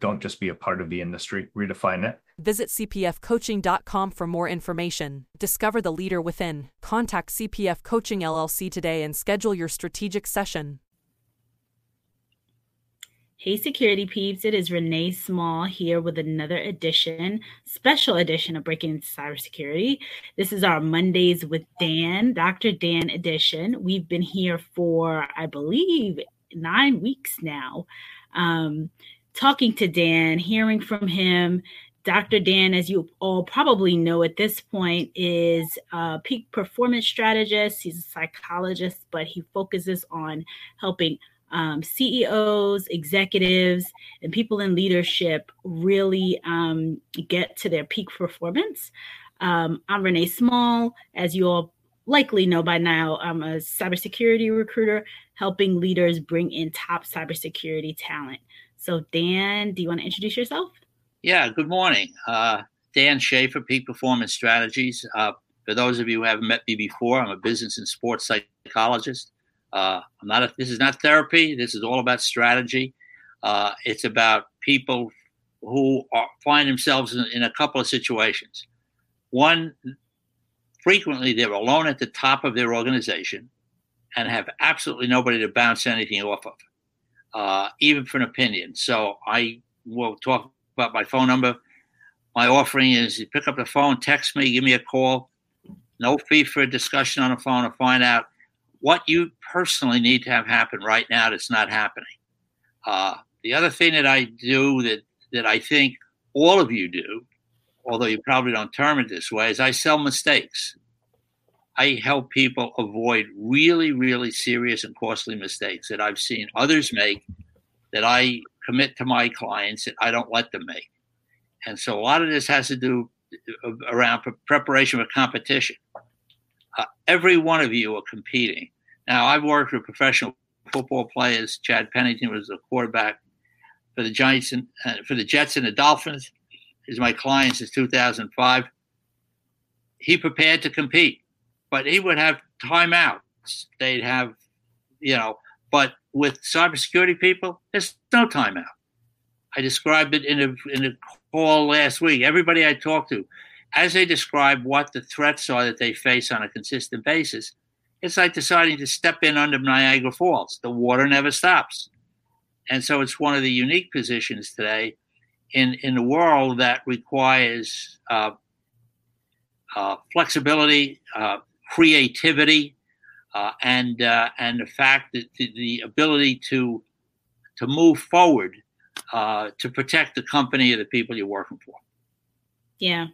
Don't just be a part of the industry, redefine it. Visit cpfcoaching.com for more information. Discover the leader within. Contact CPF Coaching LLC today and schedule your strategic session. Hey, security peeps, it is Renee Small here with another edition, special edition of Breaking into Cybersecurity. This is our Mondays with Dan, Dr. Dan edition. We've been here for, I believe, nine weeks now. Um, talking to Dan, hearing from him. Dr. Dan, as you all probably know at this point, is a peak performance strategist. He's a psychologist, but he focuses on helping um, CEOs, executives, and people in leadership really um, get to their peak performance. Um, I'm Renee Small. As you all likely know by now, I'm a cybersecurity recruiter helping leaders bring in top cybersecurity talent. So, Dan, do you want to introduce yourself? Yeah, good morning. Uh, Dan Schaefer, Peak Performance Strategies. Uh, for those of you who haven't met me before, I'm a business and sports psychologist. Uh, I'm not. A, this is not therapy. This is all about strategy. Uh, it's about people who are, find themselves in, in a couple of situations. One, frequently they're alone at the top of their organization and have absolutely nobody to bounce anything off of uh, even for an opinion. So I will talk about my phone number. My offering is you pick up the phone, text me, give me a call. No fee for a discussion on the phone to find out what you personally need to have happen right now that's not happening. Uh, the other thing that I do that, that I think all of you do, although you probably don't term it this way, is I sell mistakes. I help people avoid really, really serious and costly mistakes that I've seen others make that I commit to my clients that I don't let them make. And so a lot of this has to do uh, around preparation for competition. Uh, every one of you are competing. Now, I've worked with professional football players. Chad Pennington was the quarterback for the Giants and uh, for the Jets and the Dolphins. He's my client since 2005. He prepared to compete but he would have timeouts. They'd have, you know, but with cybersecurity people, there's no timeout. I described it in a in a call last week. Everybody I talked to, as they describe what the threats are that they face on a consistent basis, it's like deciding to step in under Niagara Falls. The water never stops, and so it's one of the unique positions today in in the world that requires uh, uh, flexibility, uh, creativity, uh, and uh, and the fact that the, the, ability to to move forward uh, to protect the company or the people you're working for. Yeah.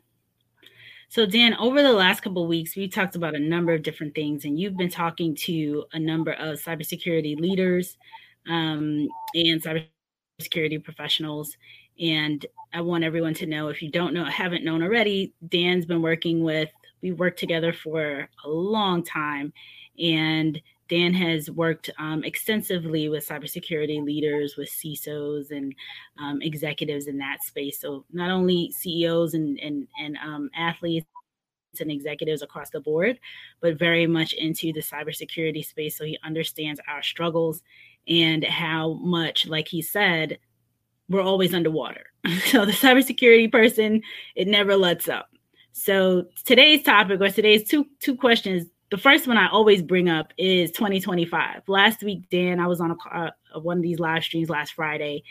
So Dan, over the last couple weeks, we talked about a number of different things, and you've been talking to a number of cybersecurity leaders um, and cybersecurity professionals. And I want everyone to know, if you don't know, haven't known already, Dan's been working with we worked together for a long time, and Dan has worked um, extensively with cybersecurity leaders, with CISOs and um, executives in that space. So not only CEOs and and and um, athletes and executives across the board, but very much into the cybersecurity space. So he understands our struggles and how much, like he said, we're always underwater. so the cybersecurity person, it never lets up. So today's topic or today's two two questions. The first one I always bring up is 2025. Last week, Dan, I was on a, uh, one of these live streams last Friday,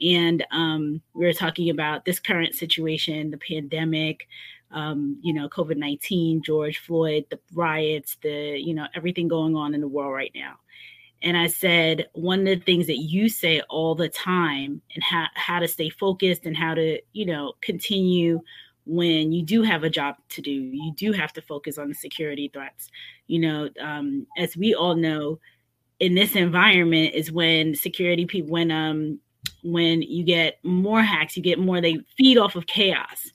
and um, we were talking about this current situation, the pandemic, um, you know, COVID 19, George Floyd, the riots, the, you know, everything going on in the world right now. And I said, one of the things that you say all the time and how, how to stay focused and how to, you know, continue when you do have a job to do you do have to focus on the security threats. You know um, as we all know in this environment is when security people when um when you get more hacks you get more they feed off of chaos.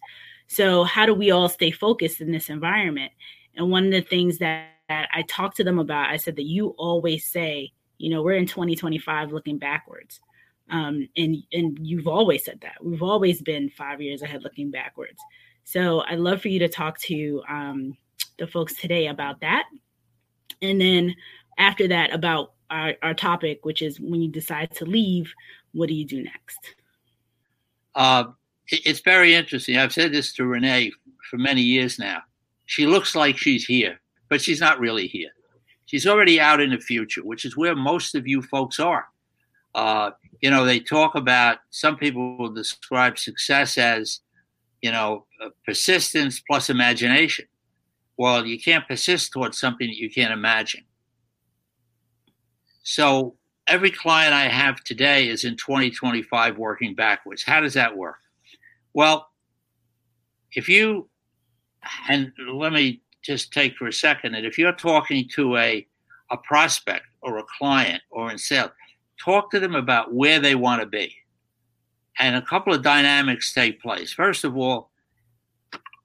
So how do we all stay focused in this environment? And one of the things that, that i talked to them about i said that you always say you know we're in 2025 looking backwards um, and and you've always said that. We've always been five years ahead looking backwards. So i'd love for you to talk to um, the folks today about that. And then after that about our, our topic which is when you decide to leave what do you do next? Uh, it's very interesting. I've said this to renee for many years now. She looks like she's here but she's not really here. She's already out in the future which is where most of you folks are. Uh, you know, they talk about some people will describe success as, you know, uh, persistence plus imagination. Well, you can't persist towards something that you can't imagine. So every client I have today is in 2025 working backwards. How does that work? Well, if you, and let me just take for a second that if you're talking to a, a prospect or a client or in sales, talk to them about where they want to be. And a couple of dynamics take place. First of all,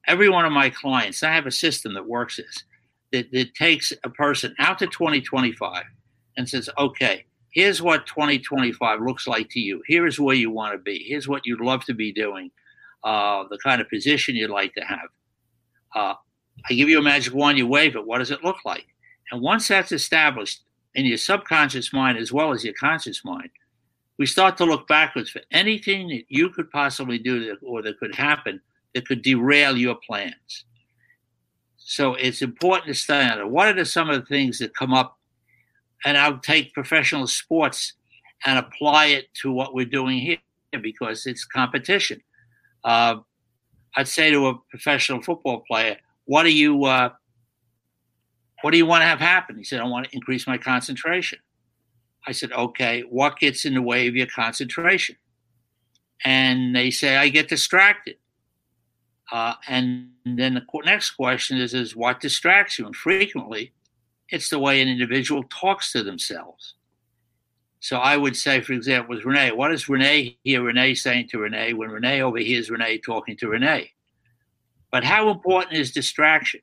every one of my clients, I have a system that works this, that, that takes a person out to 2025 and says, okay, here's what 2025 looks like to you. Here is where you want to be. Here's what you'd love to be doing, uh, the kind of position you'd like to have. Uh, I give you a magic wand, you wave it. What does it look like? And once that's established, in your subconscious mind as well as your conscious mind, we start to look backwards for anything that you could possibly do that, or that could happen that could derail your plans. So it's important to study on it. What are some of the things that come up? And I'll take professional sports and apply it to what we're doing here because it's competition. Uh, I'd say to a professional football player, "What are you? Uh, what do you want to have happen? He said, I want to increase my concentration. I said, okay, what gets in the way of your concentration? And they say, I get distracted. Uh, and then the next question is, is what distracts you? And frequently, it's the way an individual talks to themselves. So I would say, for example, with Renee, what does Renee hear Renee saying to Renee when Renee overhears Renee talking to Renee? But how important is distraction?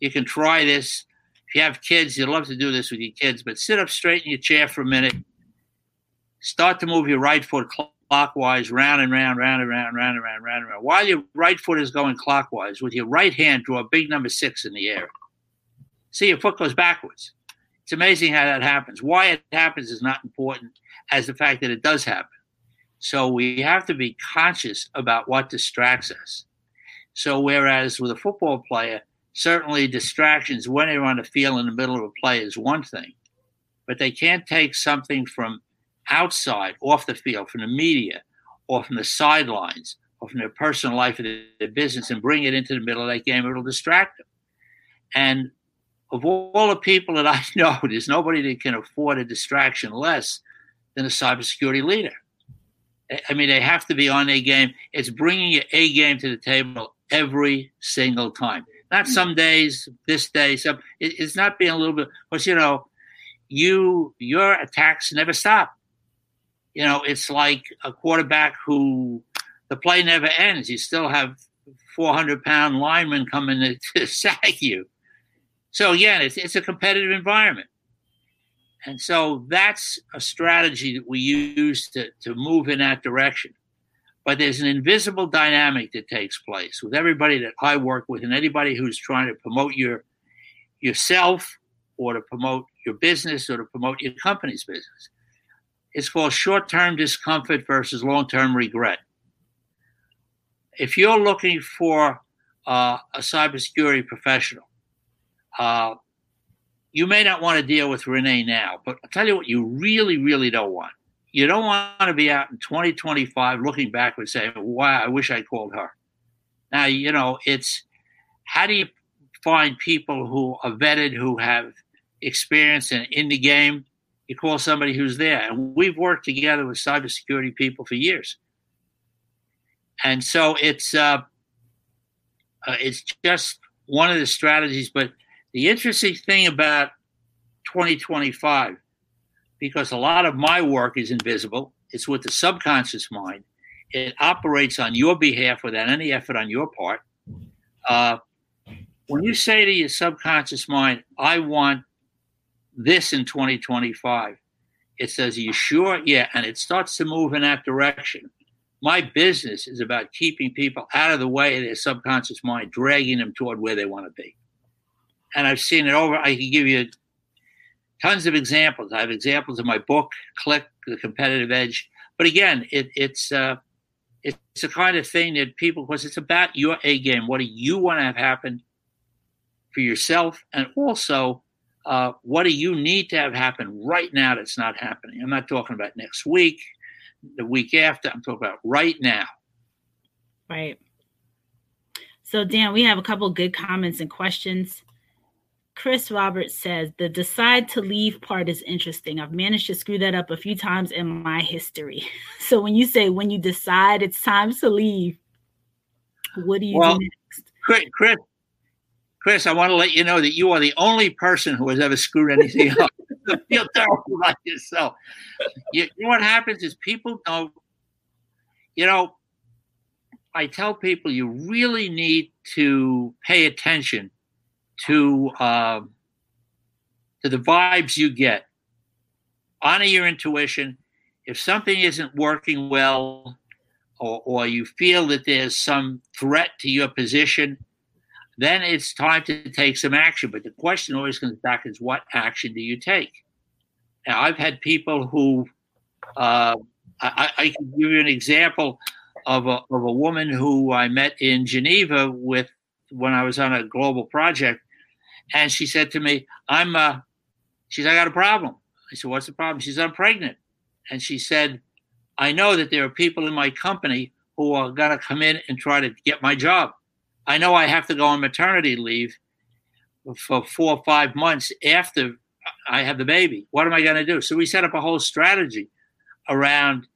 You can try this if you have kids, you'd love to do this with your kids, but sit up straight in your chair for a minute. Start to move your right foot clockwise, round and round, round and round, round and round, round and round. While your right foot is going clockwise, with your right hand, draw a big number six in the air. See, your foot goes backwards. It's amazing how that happens. Why it happens is not important as the fact that it does happen. So we have to be conscious about what distracts us. So whereas with a football player, certainly distractions when they're on the field in the middle of a play is one thing, but they can't take something from outside, off the field, from the media, or from the sidelines, or from their personal life or their business and bring it into the middle of that game. It'll distract them. And of all the people that I know, there's nobody that can afford a distraction less than a cybersecurity leader. I mean, they have to be on a game. It's bringing your A game to the table every single time. Not some days, this day. Some it, it's not being a little bit because you know, you your attacks never stop. You know, it's like a quarterback who the play never ends. You still have 400 pound linemen coming to, to sack you. So again, it's it's a competitive environment. And so that's a strategy that we use to, to move in that direction but there's an invisible dynamic that takes place with everybody that I work with and anybody who's trying to promote your yourself or to promote your business or to promote your company's business. It's called short-term discomfort versus long-term regret. If you're looking for uh, a cybersecurity professional, uh, you may not want to deal with Renee now, but I'll tell you what you really, really don't want you don't want to be out in 2025 looking back and saying, wow, I wish I called her. Now, you know, it's how do you find people who are vetted, who have experience in, in the game? You call somebody who's there. And we've worked together with cybersecurity people for years. And so it's uh, uh, it's just one of the strategies. But the interesting thing about 2025 because a lot of my work is invisible. It's with the subconscious mind. It operates on your behalf without any effort on your part. Uh, when you say to your subconscious mind, I want this in 2025, it says, Are you sure? Yeah. And it starts to move in that direction. My business is about keeping people out of the way of their subconscious mind, dragging them toward where they want to be. And I've seen it over. I can give you tons of examples. I have examples in my book, Click, The Competitive Edge. But again, it, it's uh, it's the kind of thing that people, because it's about your A game. What do you want to have happen for yourself? And also, uh, what do you need to have happen right now that's not happening? I'm not talking about next week, the week after. I'm talking about right now. Right. So, Dan, we have a couple good comments and questions. Chris Roberts says the decide to leave part is interesting. I've managed to screw that up a few times in my history. So when you say when you decide it's time to leave, what do you well, do next? Chris, Chris, Chris, I want to let you know that you are the only person who has ever screwed anything up. feel terrible about yourself. You, you know what happens is people don't, you know, I tell people you really need to pay attention to uh, to the vibes you get. Honor your intuition. If something isn't working well, or, or you feel that there's some threat to your position, then it's time to take some action. But the question always comes back is what action do you take? Now, I've had people who, uh, I, I, can give you an example of a, of a woman who I met in Geneva with when I was on a global project. And she said to me, I'm, uh, she said, I got a problem. I said, what's the problem? She said, I'm pregnant. And she said, I know that there are people in my company who are going to come in and try to get my job. I know I have to go on maternity leave for four or five months after I have the baby. What am I going to do? So we set up a whole strategy around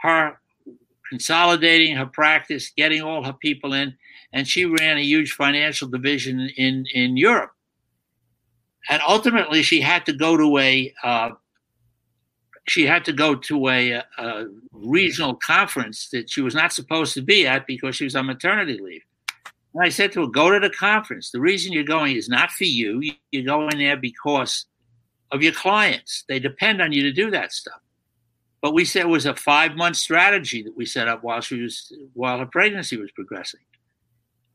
her consolidating her practice, getting all her people in, and she ran a huge financial division in in Europe. And ultimately, she had to go to a uh, she had to go to a, a regional conference that she was not supposed to be at because she was on maternity leave. And I said to her, go to the conference. The reason you're going is not for you. You're going there because of your clients. They depend on you to do that stuff. But we said it was a five month strategy that we set up while she was while her pregnancy was progressing.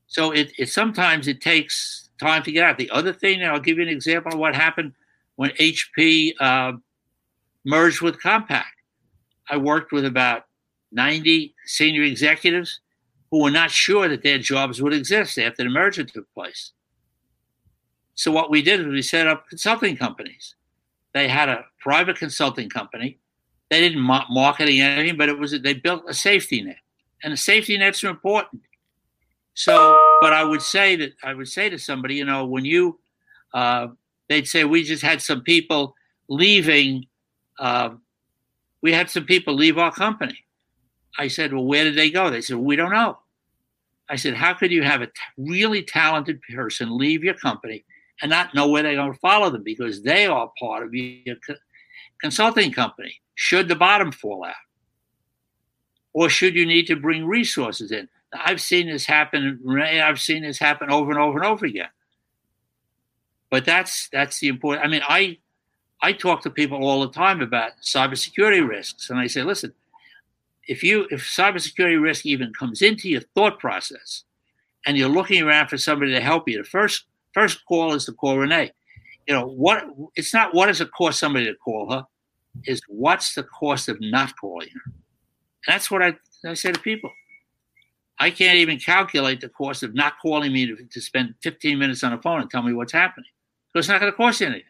So it, it sometimes it takes time to get out. The other thing, and I'll give you an example of what happened when HP uh, merged with Compaq. I worked with about 90 senior executives who were not sure that their jobs would exist after the merger took place. So what we did is we set up consulting companies. They had a private consulting company. They didn't market anything, but it was they built a safety net, and the safety nets are important. So, but I would say that I would say to somebody, you know, when you, uh, they'd say we just had some people leaving. Uh, we had some people leave our company. I said, well, where did they go? They said, we don't know. I said, how could you have a t- really talented person leave your company and not know where they're going to follow them because they are part of your co- consulting company? Should the bottom fall out? Or should you need to bring resources in? I've seen this happen. I've seen this happen over and over and over again. But that's that's the important. I mean, I I talk to people all the time about cybersecurity risks, and I say, listen, if you if cybersecurity risk even comes into your thought process and you're looking around for somebody to help you, the first first call is to call Renee. You know what? It's not what does it cost somebody to call her, is what's the cost of not calling her. And that's what I, I say to people. I can't even calculate the cost of not calling me to, to spend 15 minutes on the phone and tell me what's happening. Because it's not going to cost you anything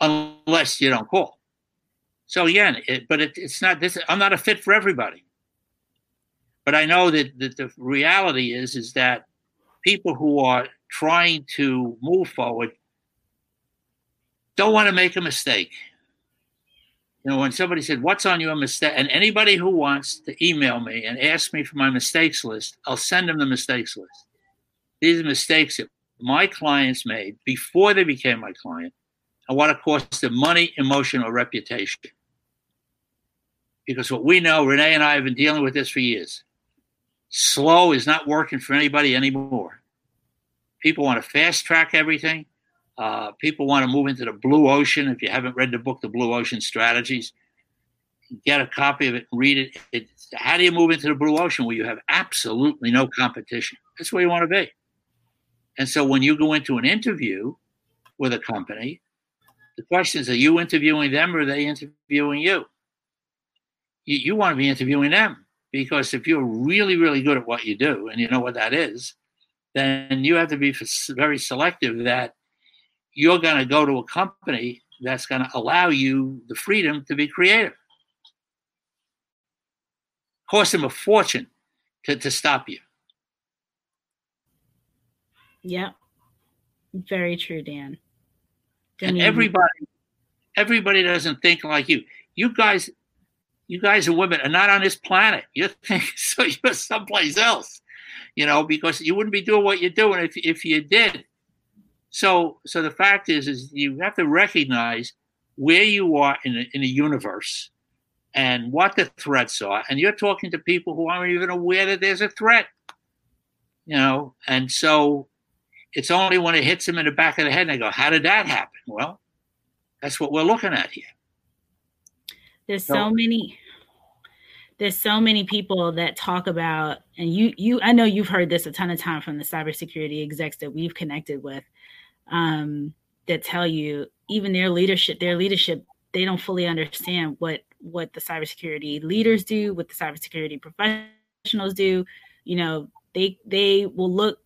unless you don't call. So again, it, but it, it's not this. I'm not a fit for everybody. But I know that, that the reality is is that people who are trying to move forward don't want to make a mistake. You know, when somebody said, "What's on your mistake?" and anybody who wants to email me and ask me for my mistakes list, I'll send them the mistakes list. These are mistakes that my clients made before they became my client, and what it cost them money, emotion, or reputation. Because what we know, Renee and I have been dealing with this for years. Slow is not working for anybody anymore. People want to fast track everything. Uh, people want to move into the blue ocean. If you haven't read the book, The Blue Ocean Strategies, get a copy of it and read it. How do you move into the blue ocean where you have absolutely no competition? That's where you want to be. And so when you go into an interview with a company, the question is, are you interviewing them or are they interviewing you? You, you want to be interviewing them because if you're really, really good at what you do and you know what that is, then you have to be very selective that you're going to go to a company that's going to allow you the freedom to be creative. Cost them a fortune to, to stop you. Yeah. Very true, Dan. and everybody everybody doesn't think like you. You guys you guys and women are not on this planet. You think so you're someplace else. You know, because you wouldn't be doing what you're doing if if you did. So so the fact is is you have to recognize where you are in a, in a universe and what the threats are and you're talking to people who aren't even aware that there's a threat you know and so it's only when it hits them in the back of the head and they go, How did that happen? Well, that's what we're looking at here. There's so, so many there's so many people that talk about and you you I know you've heard this a ton of time from the cybersecurity execs that we've connected with um, that tell you even their leadership their leadership they don't fully understand what what the cybersecurity leaders do what the cybersecurity professionals do. You know they they will look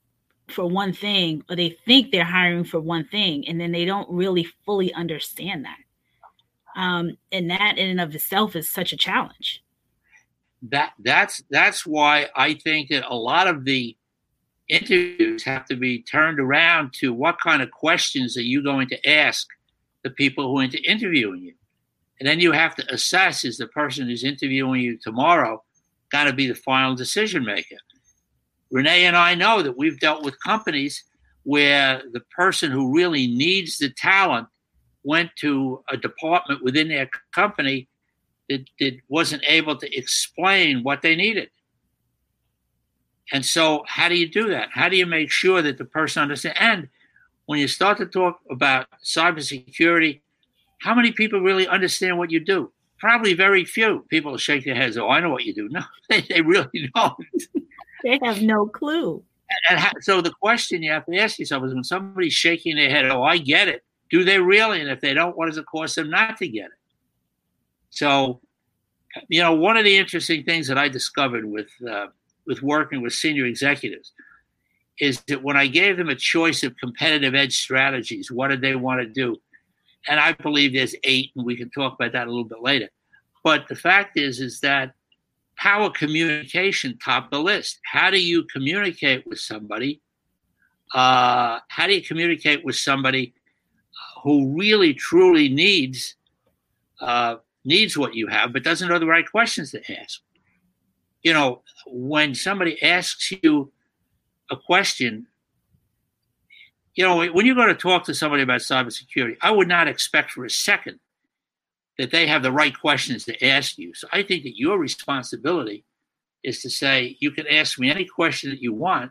for one thing or they think they're hiring for one thing and then they don't really fully understand that. Um, and that in and of itself is such a challenge. That that's that's why i think that a lot of the interviews have to be turned around to what kind of questions are you going to ask the people who are interviewing you and then you have to assess is the person who's interviewing you tomorrow going to be the final decision maker Renee and I know that we've dealt with companies where the person who really needs the talent went to a department within their company that, that wasn't able to explain what they needed. And so, how do you do that? How do you make sure that the person understands? And when you start to talk about cybersecurity, how many people really understand what you do? Probably very few. People shake their heads, oh, I know what you do. No, they, they really don't they have no clue. And how, so the question you have to ask yourself is when somebody's shaking their head, oh, I get it. Do they really? And if they don't, what does it cost them not to get it? So, you know, one of the interesting things that I discovered with uh, with working with senior executives is that when I gave them a choice of competitive edge strategies, what did they want to do? And I believe there's eight, and we can talk about that a little bit later. But the fact is, is that power communication top the list. How do you communicate with somebody? Uh, how do you communicate with somebody who really truly needs uh, needs what you have, but doesn't know the right questions to ask? You know, when somebody asks you a question, you know, when you're going to talk to somebody about cybersecurity, I would not expect for a second that they have the right questions to ask you. So I think that your responsibility is to say, you can ask me any question that you want,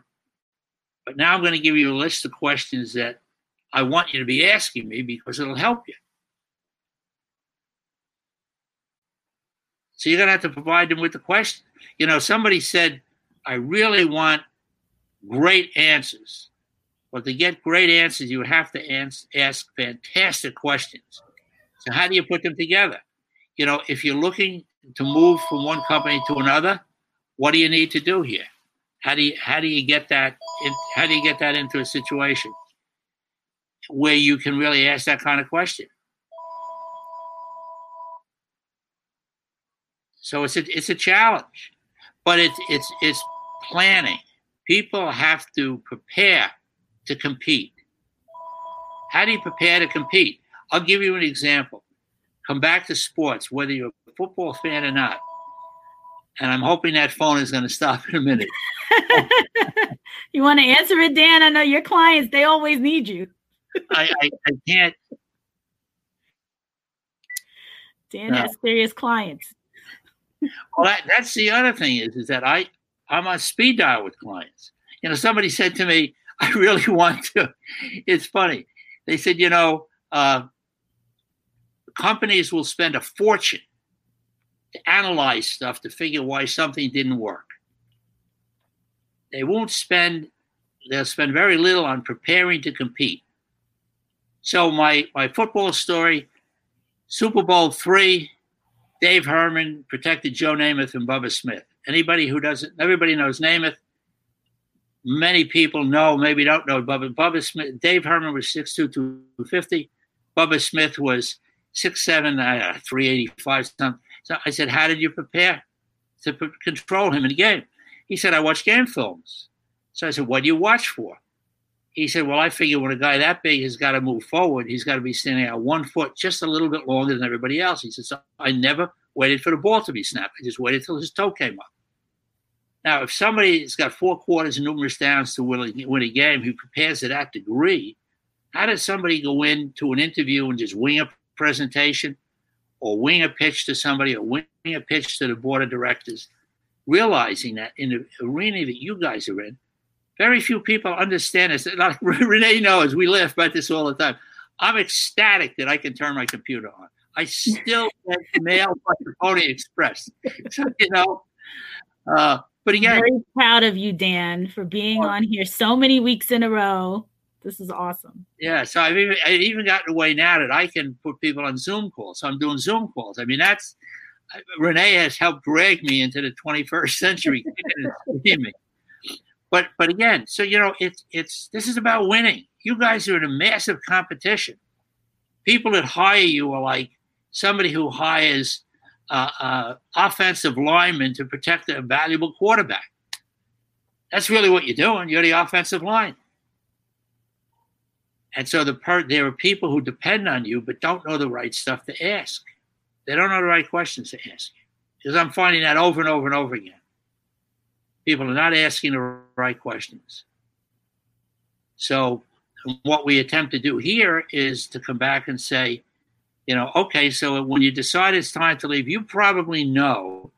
but now I'm going to give you a list of questions that I want you to be asking me because it'll help you. So you're going to have to provide them with the question. You know, somebody said, I really want great answers. But to get great answers, you have to ask fantastic questions. So how do you put them together? You know, if you're looking to move from one company to another, what do you need to do here? How do you how do you get that in, how do you get that into a situation where you can really ask that kind of question? So it's a it's a challenge, but it's it's it's planning. People have to prepare to compete. How do you prepare to compete? I'll give you an example. Come back to sports, whether you're a football fan or not. And I'm hoping that phone is going to stop in a minute. you want to answer it, Dan? I know your clients, they always need you. I, I, I, can't. Dan no. has serious clients. Well, that, that's the other thing is, is that I, I'm on speed dial with clients. You know, somebody said to me, I really want to. It's funny. They said, you know, uh, companies will spend a fortune to analyze stuff to figure why something didn't work. They won't spend, they'll spend very little on preparing to compete. So my, my football story, Super Bowl three, Dave Herman protected Joe Namath and Bubba Smith. Anybody who doesn't, everybody knows Namath. Many people know, maybe don't know Bubba. Bubba Smith, Dave Herman was 6'2", 250. Bubba Smith was 6'7", uh, 385 something. So I said, how did you prepare to control him in the game? He said, I watch game films. So I said, what do you watch for? He said, well, I figure when a guy that big has got to move forward, he's got to be standing out one foot just a little bit longer than everybody else. He said, so I never waited for the ball to be snapped. I just waited till his toe came up. Now, if somebody's got four quarters and numerous downs to win a, win a game who prepares to that degree, how does somebody go into an interview and just wing a presentation or wing a pitch to somebody or wing a pitch to the board of directors, realizing that in the arena that you guys are in, very few people understand this. Like Renee knows, we laugh about this all the time. I'm ecstatic that I can turn my computer on. I still get mail by the Pony Express. you know, uh, but again, very proud of you, Dan, for being on here so many weeks in a row. This is awesome. Yeah, so I've even I've even gotten away now that I can put people on Zoom calls. So I'm doing Zoom calls. I mean, that's Renee has helped drag me into the 21st century. but but again, so you know, it's it's this is about winning. You guys are in a massive competition. People that hire you are like somebody who hires uh, uh, offensive linemen to protect a valuable quarterback. That's really what you're doing. You're the offensive line. And so the part there are people who depend on you but don't know the right stuff to ask. They don't know the right questions to ask. Because I'm finding that over and over and over again. People are not asking the right questions. So what we attempt to do here is to come back and say, you know, okay, so when you decide it's time to leave, you probably know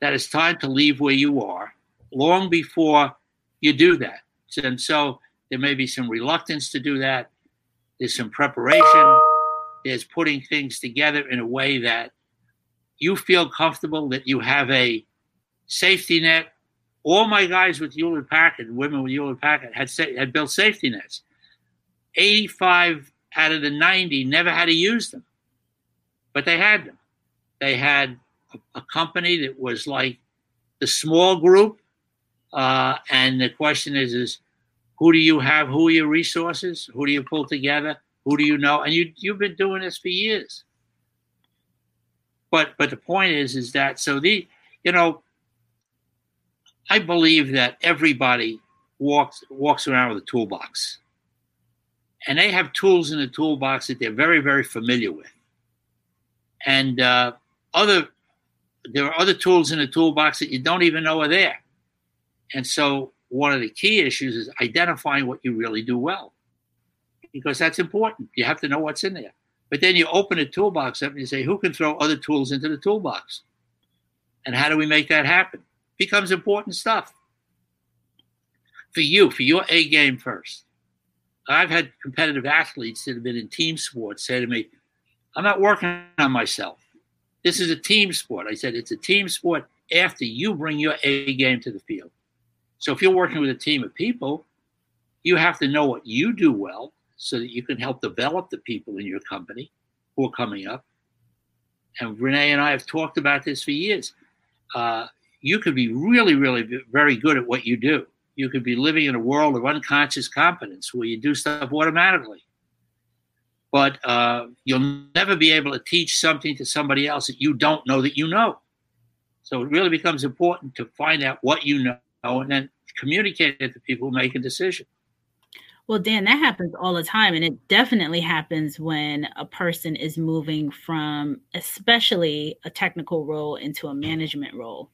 that it's time to leave where you are long before you do that. And so there may be some reluctance to do that. There's some preparation. There's putting things together in a way that you feel comfortable that you have a safety net. All my guys with Hewlett Packard, women with Hewlett Packard, had had built safety nets. 85 out of the 90 never had to use them, but they had them. They had a, a company that was like the small group, uh, and the question is, is who do you have? Who are your resources? Who do you pull together? Who do you know? And you you've been doing this for years. But but the point is is that so the you know I believe that everybody walks walks around with a toolbox. And they have tools in the toolbox that they're very, very familiar with. And uh, other there are other tools in the toolbox that you don't even know are there. And so one of the key issues is identifying what you really do well, because that's important. You have to know what's in there. But then you open a toolbox up and you say, who can throw other tools into the toolbox? And how do we make that happen? Becomes important stuff. For you, for your A game first. I've had competitive athletes that have been in team sports say to me, I'm not working on myself. This is a team sport. I said, it's a team sport after you bring your A game to the field. So if you're working with a team of people, you have to know what you do well so that you can help develop the people in your company who are coming up. And Renee and I have talked about this for years. Uh, you could be really, really very good at what you do. You could be living in a world of unconscious competence where you do stuff automatically. But uh, you'll never be able to teach something to somebody else that you don't know that you know. So it really becomes important to find out what you know and then communicate it to people who make a decision. Well, Dan, that happens all the time. And it definitely happens when a person is moving from, especially a technical role, into a management role.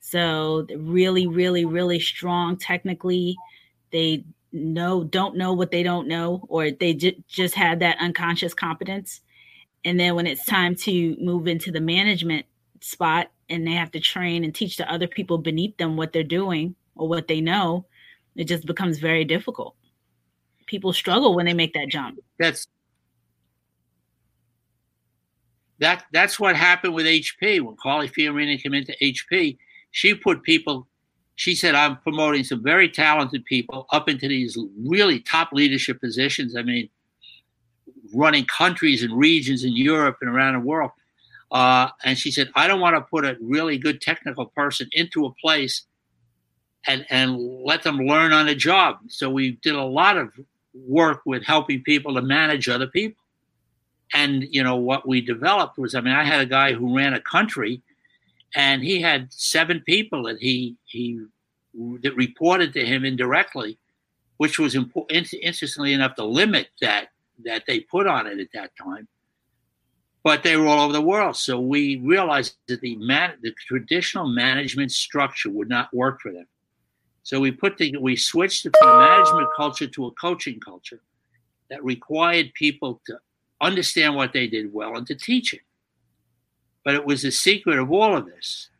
So, really, really, really strong technically. They know, don't know what they don't know, or they j- just had that unconscious competence. And then when it's time to move into the management spot and they have to train and teach the other people beneath them what they're doing or what they know, it just becomes very difficult. People struggle when they make that jump. That's that that's what happened with HP when Carly Fiorina came into HP. She put people. She said, "I'm promoting some very talented people up into these really top leadership positions. I mean, running countries and regions in Europe and around the world." Uh, and she said, "I don't want to put a really good technical person into a place and and let them learn on the job." So we did a lot of work with helping people to manage other people and you know what we developed was i mean i had a guy who ran a country and he had seven people that he he that reported to him indirectly which was important interestingly enough the limit that that they put on it at that time but they were all over the world so we realized that the man the traditional management structure would not work for them so we put the we switched from a management culture to a coaching culture that required people to understand what they did well and to teach it. But it was the secret of all of this.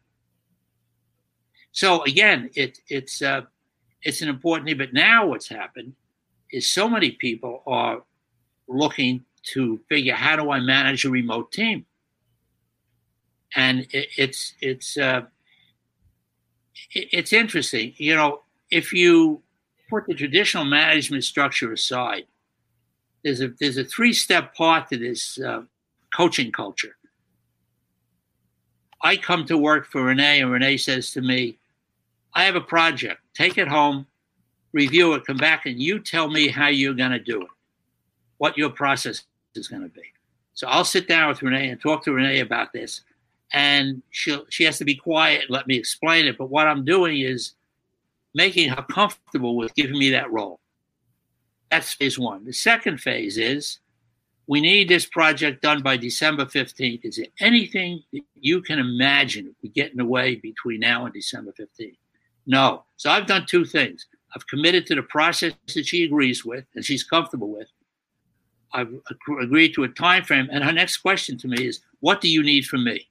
So again, it, it's uh, it's an important thing. But now what's happened is so many people are looking to figure how do I manage a remote team, and it, it's it's uh, it, it's interesting. You know, if you put the traditional management structure aside there's a there's a three step part to this uh, coaching culture. I come to work for Renee, and Renee says to me, "I have a project. Take it home, review it, come back, and you tell me how you're going to do it, what your process is going to be." So I'll sit down with Renee and talk to Renee about this, and she she has to be quiet and let me explain it. But what I'm doing is making her comfortable with giving me that role. That's phase one. The second phase is we need this project done by December 15th. Is there anything that you can imagine we get in the way between now and December 15th? No. So I've done two things. I've committed to the process that she agrees with and she's comfortable with. I've agreed to a time frame. And her next question to me is, what do you need from me?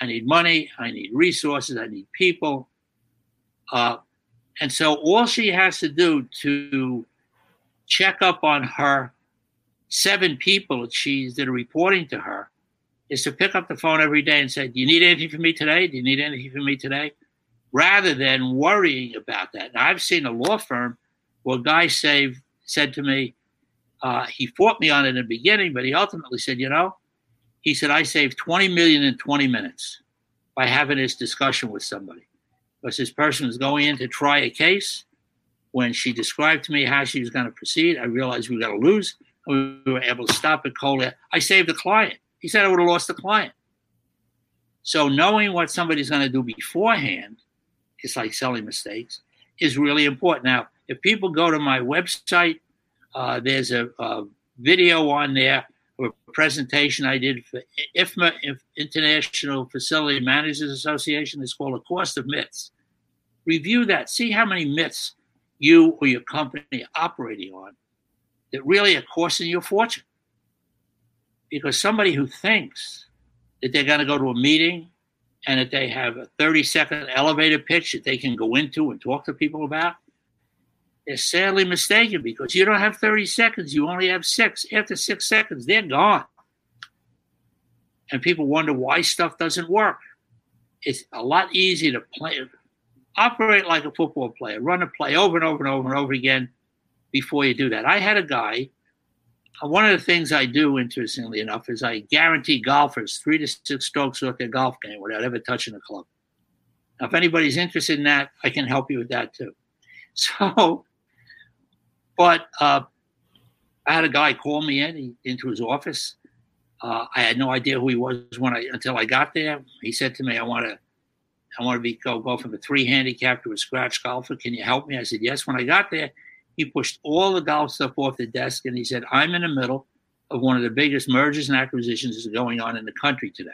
I need money. I need resources. I need people. Uh, and so all she has to do to check up on her seven people that she's that are reporting to her is to pick up the phone every day and say, Do you need anything from me today? Do you need anything from me today? Rather than worrying about that. Now, I've seen a law firm where a guy said to me, uh, he fought me on it in the beginning, but he ultimately said, You know, he said, I saved 20 million in 20 minutes by having this discussion with somebody. Because this person was going in to try a case when she described to me how she was going to proceed, I realized we were going to lose. We were able to stop it cold. I saved the client. He said I would have lost the client. So knowing what somebody's going to do beforehand, it's like selling mistakes, is really important. Now, if people go to my website, uh, there's a, a, video on there, a presentation I did for IFMA, International Facility Managers Association. It's called A Cost of Myths. Review that. See how many myths you or your company are operating on that really are costing you a fortune. Because somebody who thinks that they're going to go to a meeting and that they have a 30 second elevator pitch that they can go into and talk to people about, they're sadly mistaken because you don't have 30 seconds, you only have six. After six seconds, they're gone. And people wonder why stuff doesn't work. It's a lot easier to play, operate like a football player, run a play over and over and over and over again before you do that. I had a guy. Uh, one of the things I do, interestingly enough, is I guarantee golfers three to six strokes off their golf game without ever touching a club. Now, if anybody's interested in that, I can help you with that too. So, but uh, I had a guy call me in he, into his office. Uh, I had no idea who he was when I until I got there. He said to me, "I want to I want to be go go from a three handicap to a scratch golfer. Can you help me? I said yes. When I got there, he pushed all the golf stuff off the desk and he said, "I'm in the middle of one of the biggest mergers and acquisitions that's going on in the country today.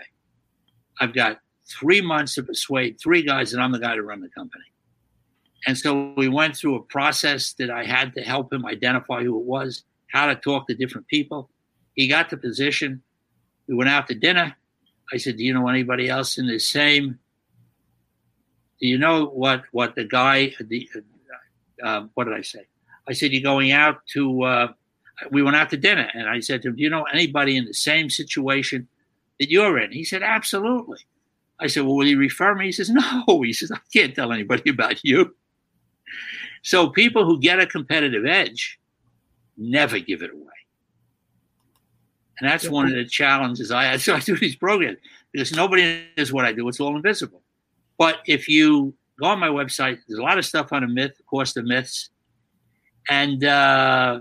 I've got three months to persuade three guys that I'm the guy to run the company." And so we went through a process that I had to help him identify who it was, how to talk to different people. He got the position. We went out to dinner. I said, Do you know anybody else in the same? Do you know what what the guy? The uh, what did I say? I said, You're going out to. Uh, we went out to dinner, and I said to him, Do you know anybody in the same situation that you're in? He said, Absolutely. I said, Well, will you refer me? He says, No. He says, I can't tell anybody about you. So people who get a competitive edge never give it away. And that's one of the challenges I had. So I do these programs because nobody knows what I do. It's all invisible. But if you go on my website, there's a lot of stuff on a myth, of course, the myths. And uh,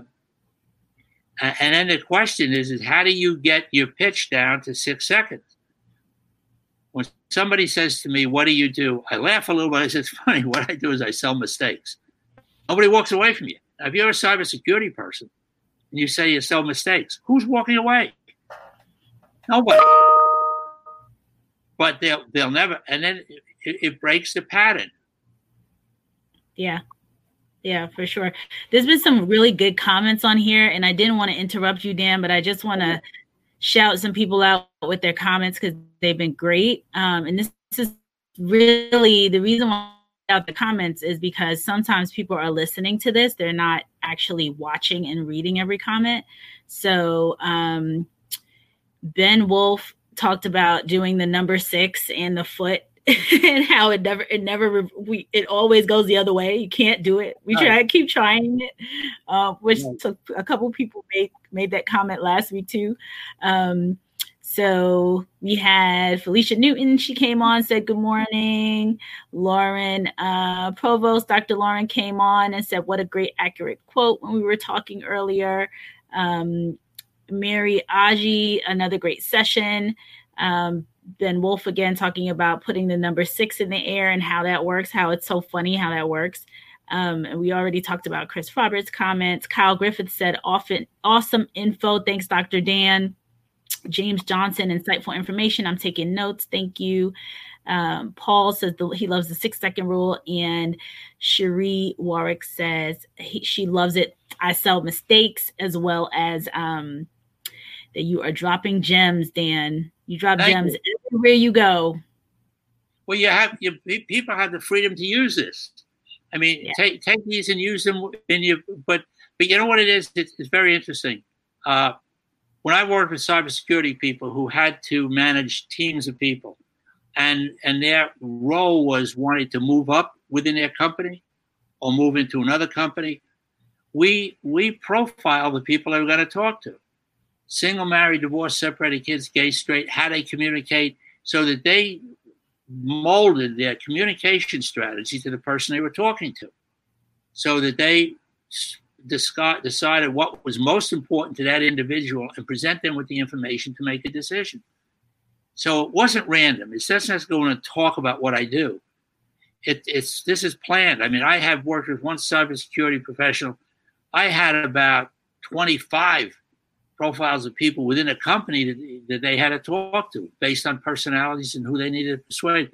and then the question is, is how do you get your pitch down to six seconds? When somebody says to me, "What do you do?" I laugh a little bit. I say, "It's funny. What I do is I sell mistakes. Nobody walks away from you. If you're a cybersecurity person and you say you sell mistakes, who's walking away? Nobody. But they'll they'll never, and then it, it breaks the pattern. Yeah. Yeah, for sure. There's been some really good comments on here, and I didn't want to interrupt you, Dan, but I just want to shout some people out with their comments because they've been great. Um, and this, is really the reason why out the comments is because sometimes people are listening to this they're not actually watching and reading every comment so um, ben wolf talked about doing the number six and the foot and how it never it never we it always goes the other way you can't do it we try to keep trying it uh, which right. took a couple people made made that comment last week too um, so we had Felicia Newton. She came on, said good morning. Lauren uh, Provost, Dr. Lauren came on and said, What a great, accurate quote when we were talking earlier. Um, Mary Aji, another great session. Um, ben Wolf again talking about putting the number six in the air and how that works, how it's so funny how that works. Um, and we already talked about Chris Roberts' comments. Kyle Griffith said, often awesome info. Thanks, Dr. Dan. James Johnson, insightful information. I'm taking notes. Thank you. Um, Paul says the, he loves the six second rule, and Cherie Warwick says he, she loves it. I sell mistakes as well as um, that you are dropping gems, Dan. You drop Thank gems you. everywhere you go. Well, you have you, people have the freedom to use this. I mean, yeah. take take these and use them in you. But but you know what it is? It's, it's very interesting. Uh, when I worked with cybersecurity people who had to manage teams of people, and and their role was wanting to move up within their company or move into another company, we we profile the people they were going to talk to. Single, married, divorced, separated kids, gay, straight, how they communicate, so that they molded their communication strategy to the person they were talking to, so that they decided what was most important to that individual and present them with the information to make a decision. So it wasn't random. It's just not going to talk about what I do. It, it's this is planned. I mean, I have worked with one cybersecurity professional. I had about 25 profiles of people within a company that, that they had to talk to based on personalities and who they needed to persuade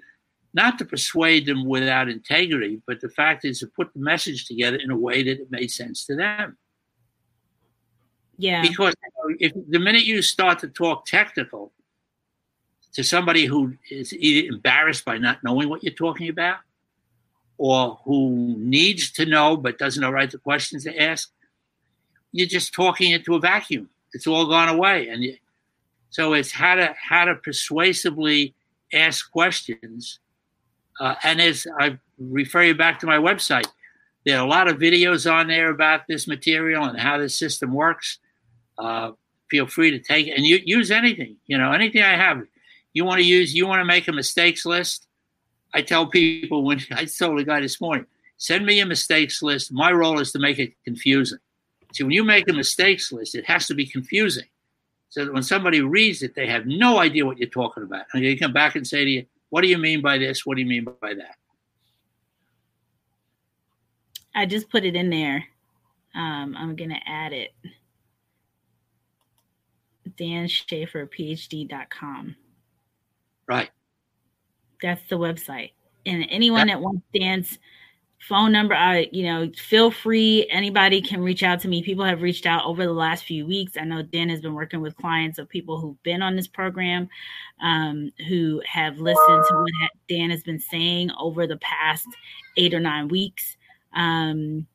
not to persuade them without integrity, but the fact is to put the message together in a way that it made sense to them. Yeah. Because if the minute you start to talk technical to somebody who is either embarrassed by not knowing what you're talking about, or who needs to know but doesn't know right the questions to ask, you're just talking into a vacuum. It's all gone away, and you, so it's how to how to persuasively ask questions uh, and as I refer you back to my website, there are a lot of videos on there about this material and how this system works. Uh, feel free to take it and you, use anything, you know, anything I have. You want to use, you want to make a mistakes list. I tell people when I told a guy this morning, send me a mistakes list. My role is to make it confusing. See, when you make a mistakes list, it has to be confusing. So that when somebody reads it, they have no idea what you're talking about. And you come back and say to you, what do you mean by this? What do you mean by that? I just put it in there. Um, I'm going to add it. Dan Schaefer, PhD.com. Right. That's the website. And anyone that wants Dan's phone number i you know feel free anybody can reach out to me. People have reached out over the last few weeks. I know dan has been working with clients of people who've been on this program um, who have listened to what dan has been saying over the past eight or nine weeks um,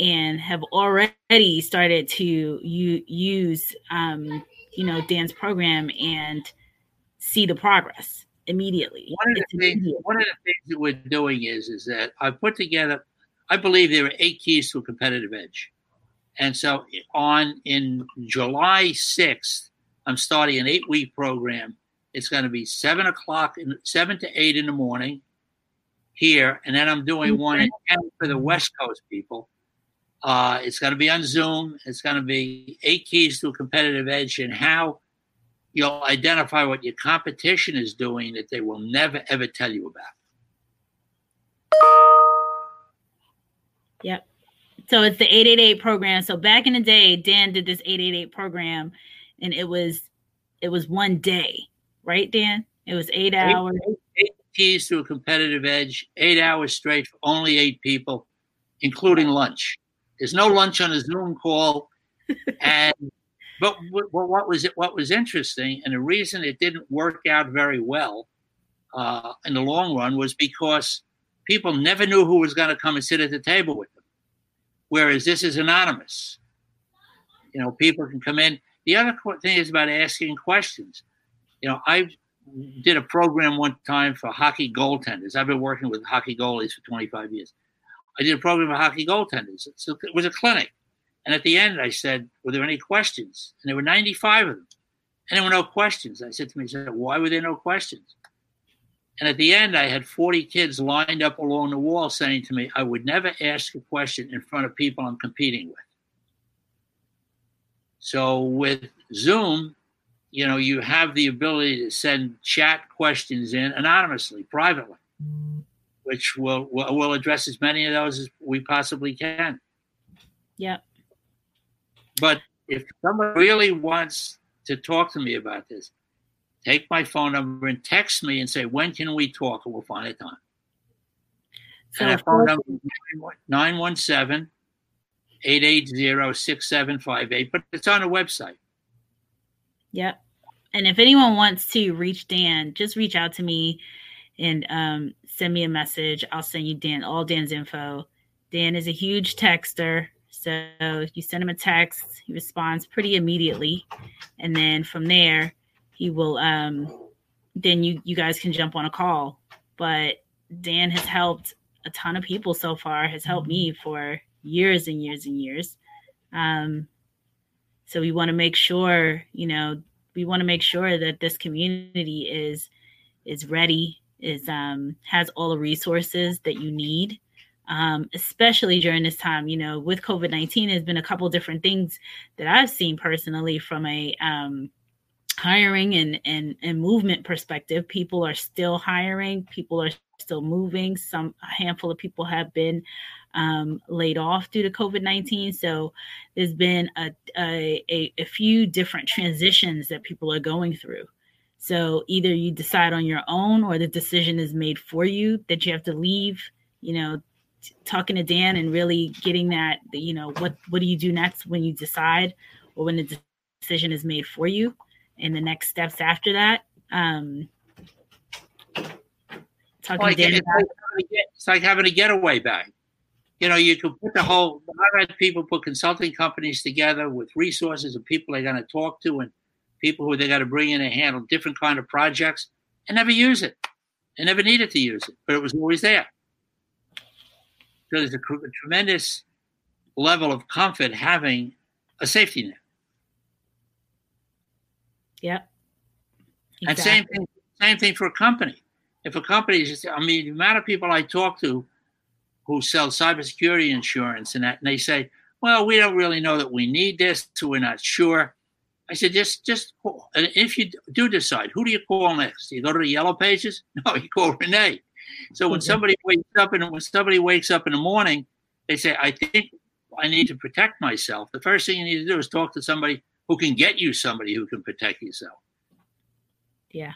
and have already started to use um, you know dan's program and see the progress immediately. One of, the things, one of the things that we're doing is is that I put together. I believe there are eight keys to a competitive edge, and so on in July sixth, I'm starting an eight week program. It's going to be seven o'clock, in, seven to eight in the morning here, and then I'm doing okay. one for the West Coast people. Uh, it's going to be on Zoom. It's going to be eight keys to a competitive edge and how you'll identify what your competition is doing that they will never ever tell you about. Yep. So it's the 888 program. So back in the day, Dan did this 888 program and it was it was one day, right, Dan? It was eight, eight hours. Eight, eight keys to a competitive edge, eight hours straight for only eight people, including lunch. There's no lunch on a Zoom call. and but what was it? What was interesting, and the reason it didn't work out very well uh, in the long run was because people never knew who was going to come and sit at the table with them. Whereas this is anonymous. You know, people can come in. The other thing is about asking questions. You know, I did a program one time for hockey goaltenders. I've been working with hockey goalies for 25 years. I did a program for hockey goaltenders. It was a clinic. And at the end, I said, Were there any questions? And there were 95 of them. And there were no questions. I said to myself, Why were there no questions? And at the end, I had 40 kids lined up along the wall saying to me, I would never ask a question in front of people I'm competing with. So with Zoom, you know, you have the ability to send chat questions in anonymously, privately, which will will address as many of those as we possibly can. Yep. But if someone really wants to talk to me about this, take my phone number and text me and say, when can we talk? And we'll find a time. So and our phone number is 917 880 6758, but it's on a website. Yep. And if anyone wants to reach Dan, just reach out to me and um, send me a message. I'll send you Dan all Dan's info. Dan is a huge texter. So you send him a text, he responds pretty immediately, and then from there, he will. Um, then you you guys can jump on a call. But Dan has helped a ton of people so far. Has helped me for years and years and years. Um, so we want to make sure, you know, we want to make sure that this community is is ready, is um, has all the resources that you need um, especially during this time. You know, with COVID 19, there's been a couple different things that I've seen personally from a um, hiring and, and, and movement perspective. People are still hiring, people are still moving. Some handful of people have been um, laid off due to COVID 19. So there's been a, a, a few different transitions that people are going through. So either you decide on your own or the decision is made for you that you have to leave, you know, talking to Dan and really getting that, you know, what what do you do next when you decide or when the decision is made for you, and the next steps after that. Um, talking well, to Dan. It's like, it's like having a getaway bag. You know, you can put the whole. I've had people put consulting companies together with resources and people they're going to talk to and people who they got to bring in and handle different kind of projects and never use it. They never needed to use it, but it was always there there's a, a tremendous level of comfort having a safety net. Yep. Exactly. And same thing, same thing for a company. If a company is, I mean, the amount of people I talk to who sell cybersecurity insurance and that, and they say, well, we don't really know that we need this, so we're not sure. I said, just, just call. And if you do decide, who do you call next? Do you go to the yellow pages? No, you call Renee. So when somebody wakes up and when somebody wakes up in the morning, they say, I think I need to protect myself. The first thing you need to do is talk to somebody who can get you somebody who can protect yourself. Yeah.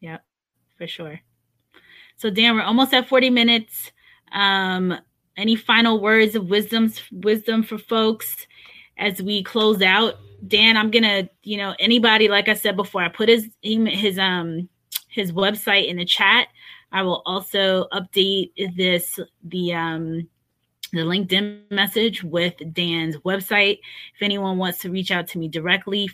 Yeah, for sure. So Dan, we're almost at 40 minutes. Um, any final words of wisdom wisdom for folks as we close out? Dan, I'm gonna, you know, anybody, like I said before, I put his his um his website in the chat. I will also update this the um the LinkedIn message with Dan's website. If anyone wants to reach out to me directly,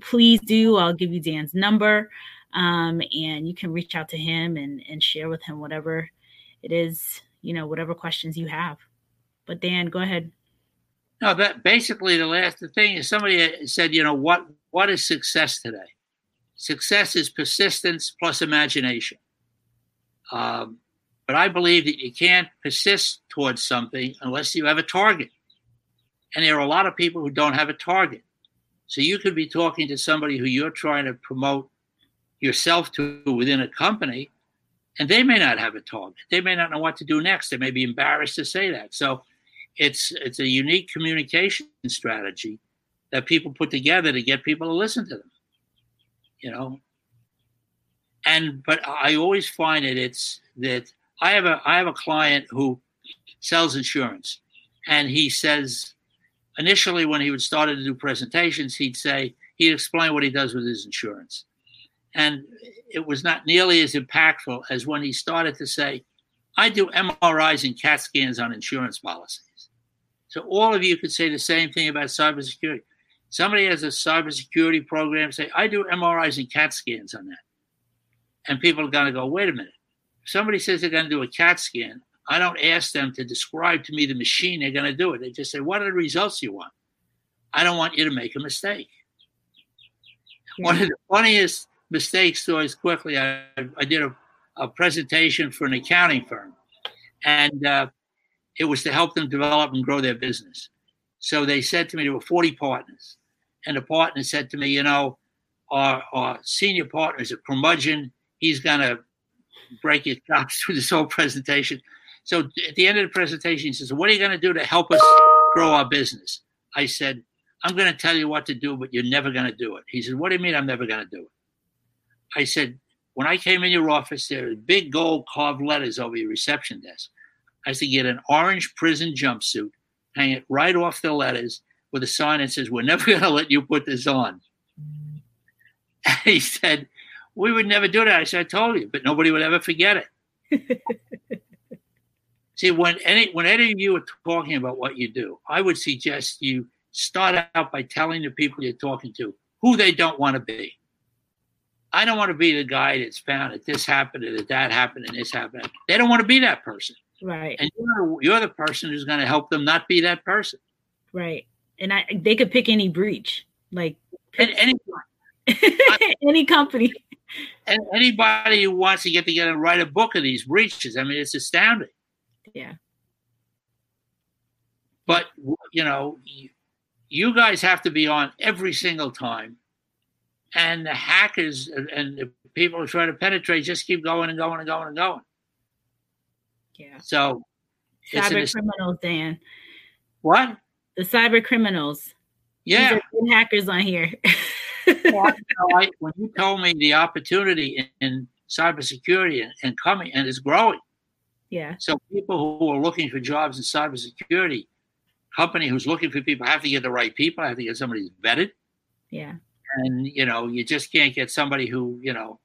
please do. I'll give you Dan's number, um, and you can reach out to him and and share with him whatever it is, you know, whatever questions you have. But Dan, go ahead. No, but basically the last the thing is somebody said, you know, what what is success today? Success is persistence plus imagination. Um, but I believe that you can't persist towards something unless you have a target. And there are a lot of people who don't have a target. So you could be talking to somebody who you're trying to promote yourself to within a company, and they may not have a target. They may not know what to do next. They may be embarrassed to say that. So it's it's a unique communication strategy that people put together to get people to listen to them. You know. And but I always find it it's that I have a I have a client who sells insurance, and he says initially when he would start to do presentations, he'd say he'd explain what he does with his insurance, and it was not nearly as impactful as when he started to say, "I do MRIs and CAT scans on insurance policies." So all of you could say the same thing about cybersecurity. Somebody has a cybersecurity program, say, "I do MRIs and CAT scans on that," and people are going to go, "Wait a minute." somebody says they're going to do a CAT scan, I don't ask them to describe to me the machine they're going to do it. They just say, What are the results you want? I don't want you to make a mistake. Yeah. One of the funniest mistakes stories quickly, I, I did a, a, presentation for an accounting firm, and uh, it was to help them develop and grow their business. So they said to me, there were 40 partners. And the partner said to me, You know, our, our senior partner is a curmudgeon. He's going to break your chops through this whole presentation. So at the end of the presentation, he says, What are you going to do to help us grow our business? I said, I'm going to tell you what to do, but you're never going to do it. He said, What do you mean I'm never going to do it? I said, When I came in your office, there are big gold carved letters over your reception desk. I said, Get an orange prison jumpsuit, hang it right off the letters with a sign that says, We're never going to let you put this on. And he said, we would never do that. I said, I told you, but nobody would ever forget it. See, when any when any of you are talking about what you do, I would suggest you start out by telling the people you're talking to who they don't want to be. I don't want to be the guy that's found that this happened and that that happened and this happened. They don't want to be that person. Right. And you're, you're the person who's going to help them not be that person. Right. And I they could pick any breach, like pick, any any company and anybody who wants to get together and write a book of these breaches, I mean, it's astounding. Yeah. But you know, you guys have to be on every single time, and the hackers and the people who try to penetrate just keep going and going and going and going. Yeah. So, cyber criminals, Dan. What? The cyber criminals. Yeah. hackers on here. well, I, when you told me the opportunity in, in cybersecurity and, and coming and it's growing. Yeah. So people who are looking for jobs in cybersecurity, company who's looking for people have to get the right people, I have to get somebody who's vetted. Yeah. And you know, you just can't get somebody who, you know,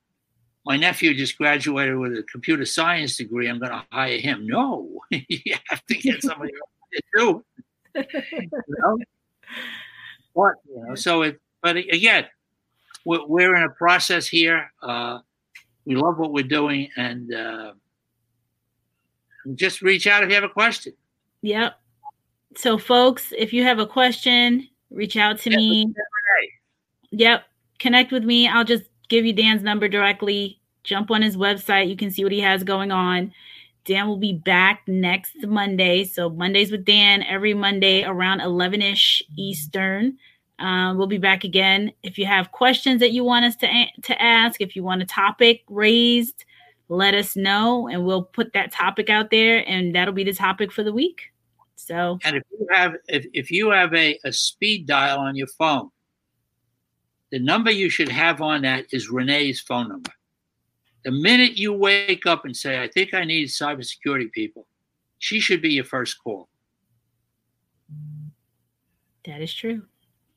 my nephew just graduated with a computer science degree. I'm going to hire him. No, you have to get somebody to do. You know? But you know, so it. But again, we're, we're in a process here. Uh, we love what we're doing, and uh, just reach out if you have a question. Yep. So, folks, if you have a question, reach out to me. Yep. Connect with me. I'll just give you Dan's number directly. Jump on his website. You can see what he has going on. Dan will be back next Monday. So, Mondays with Dan every Monday around 11 ish Eastern. Um, we'll be back again. If you have questions that you want us to, to ask, if you want a topic raised, let us know and we'll put that topic out there and that'll be the topic for the week. So and if you have if, if you have a, a speed dial on your phone, the number you should have on that is Renee's phone number. The minute you wake up and say, I think I need cybersecurity people, she should be your first call. That is true.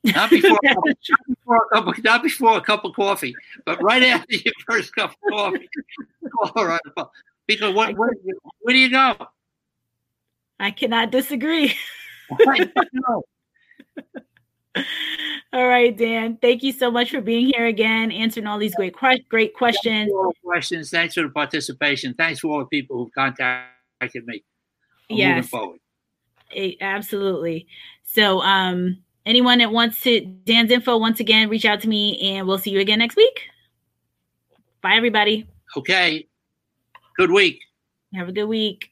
Not before, not before, a cup of, not before a cup of coffee, but right after your first cup of coffee. Call her on the phone. Because what, where, where do you go? I cannot disagree. Right. All right, Dan. Thank you so much for being here again, answering all these great great questions. Thanks for all the questions. Thanks for the participation. Thanks for all the people who contacted me. I'm Yes. absolutely. So, um, anyone that wants to Dan's info, once again, reach out to me, and we'll see you again next week. Bye, everybody. Okay. Good week. Have a good week.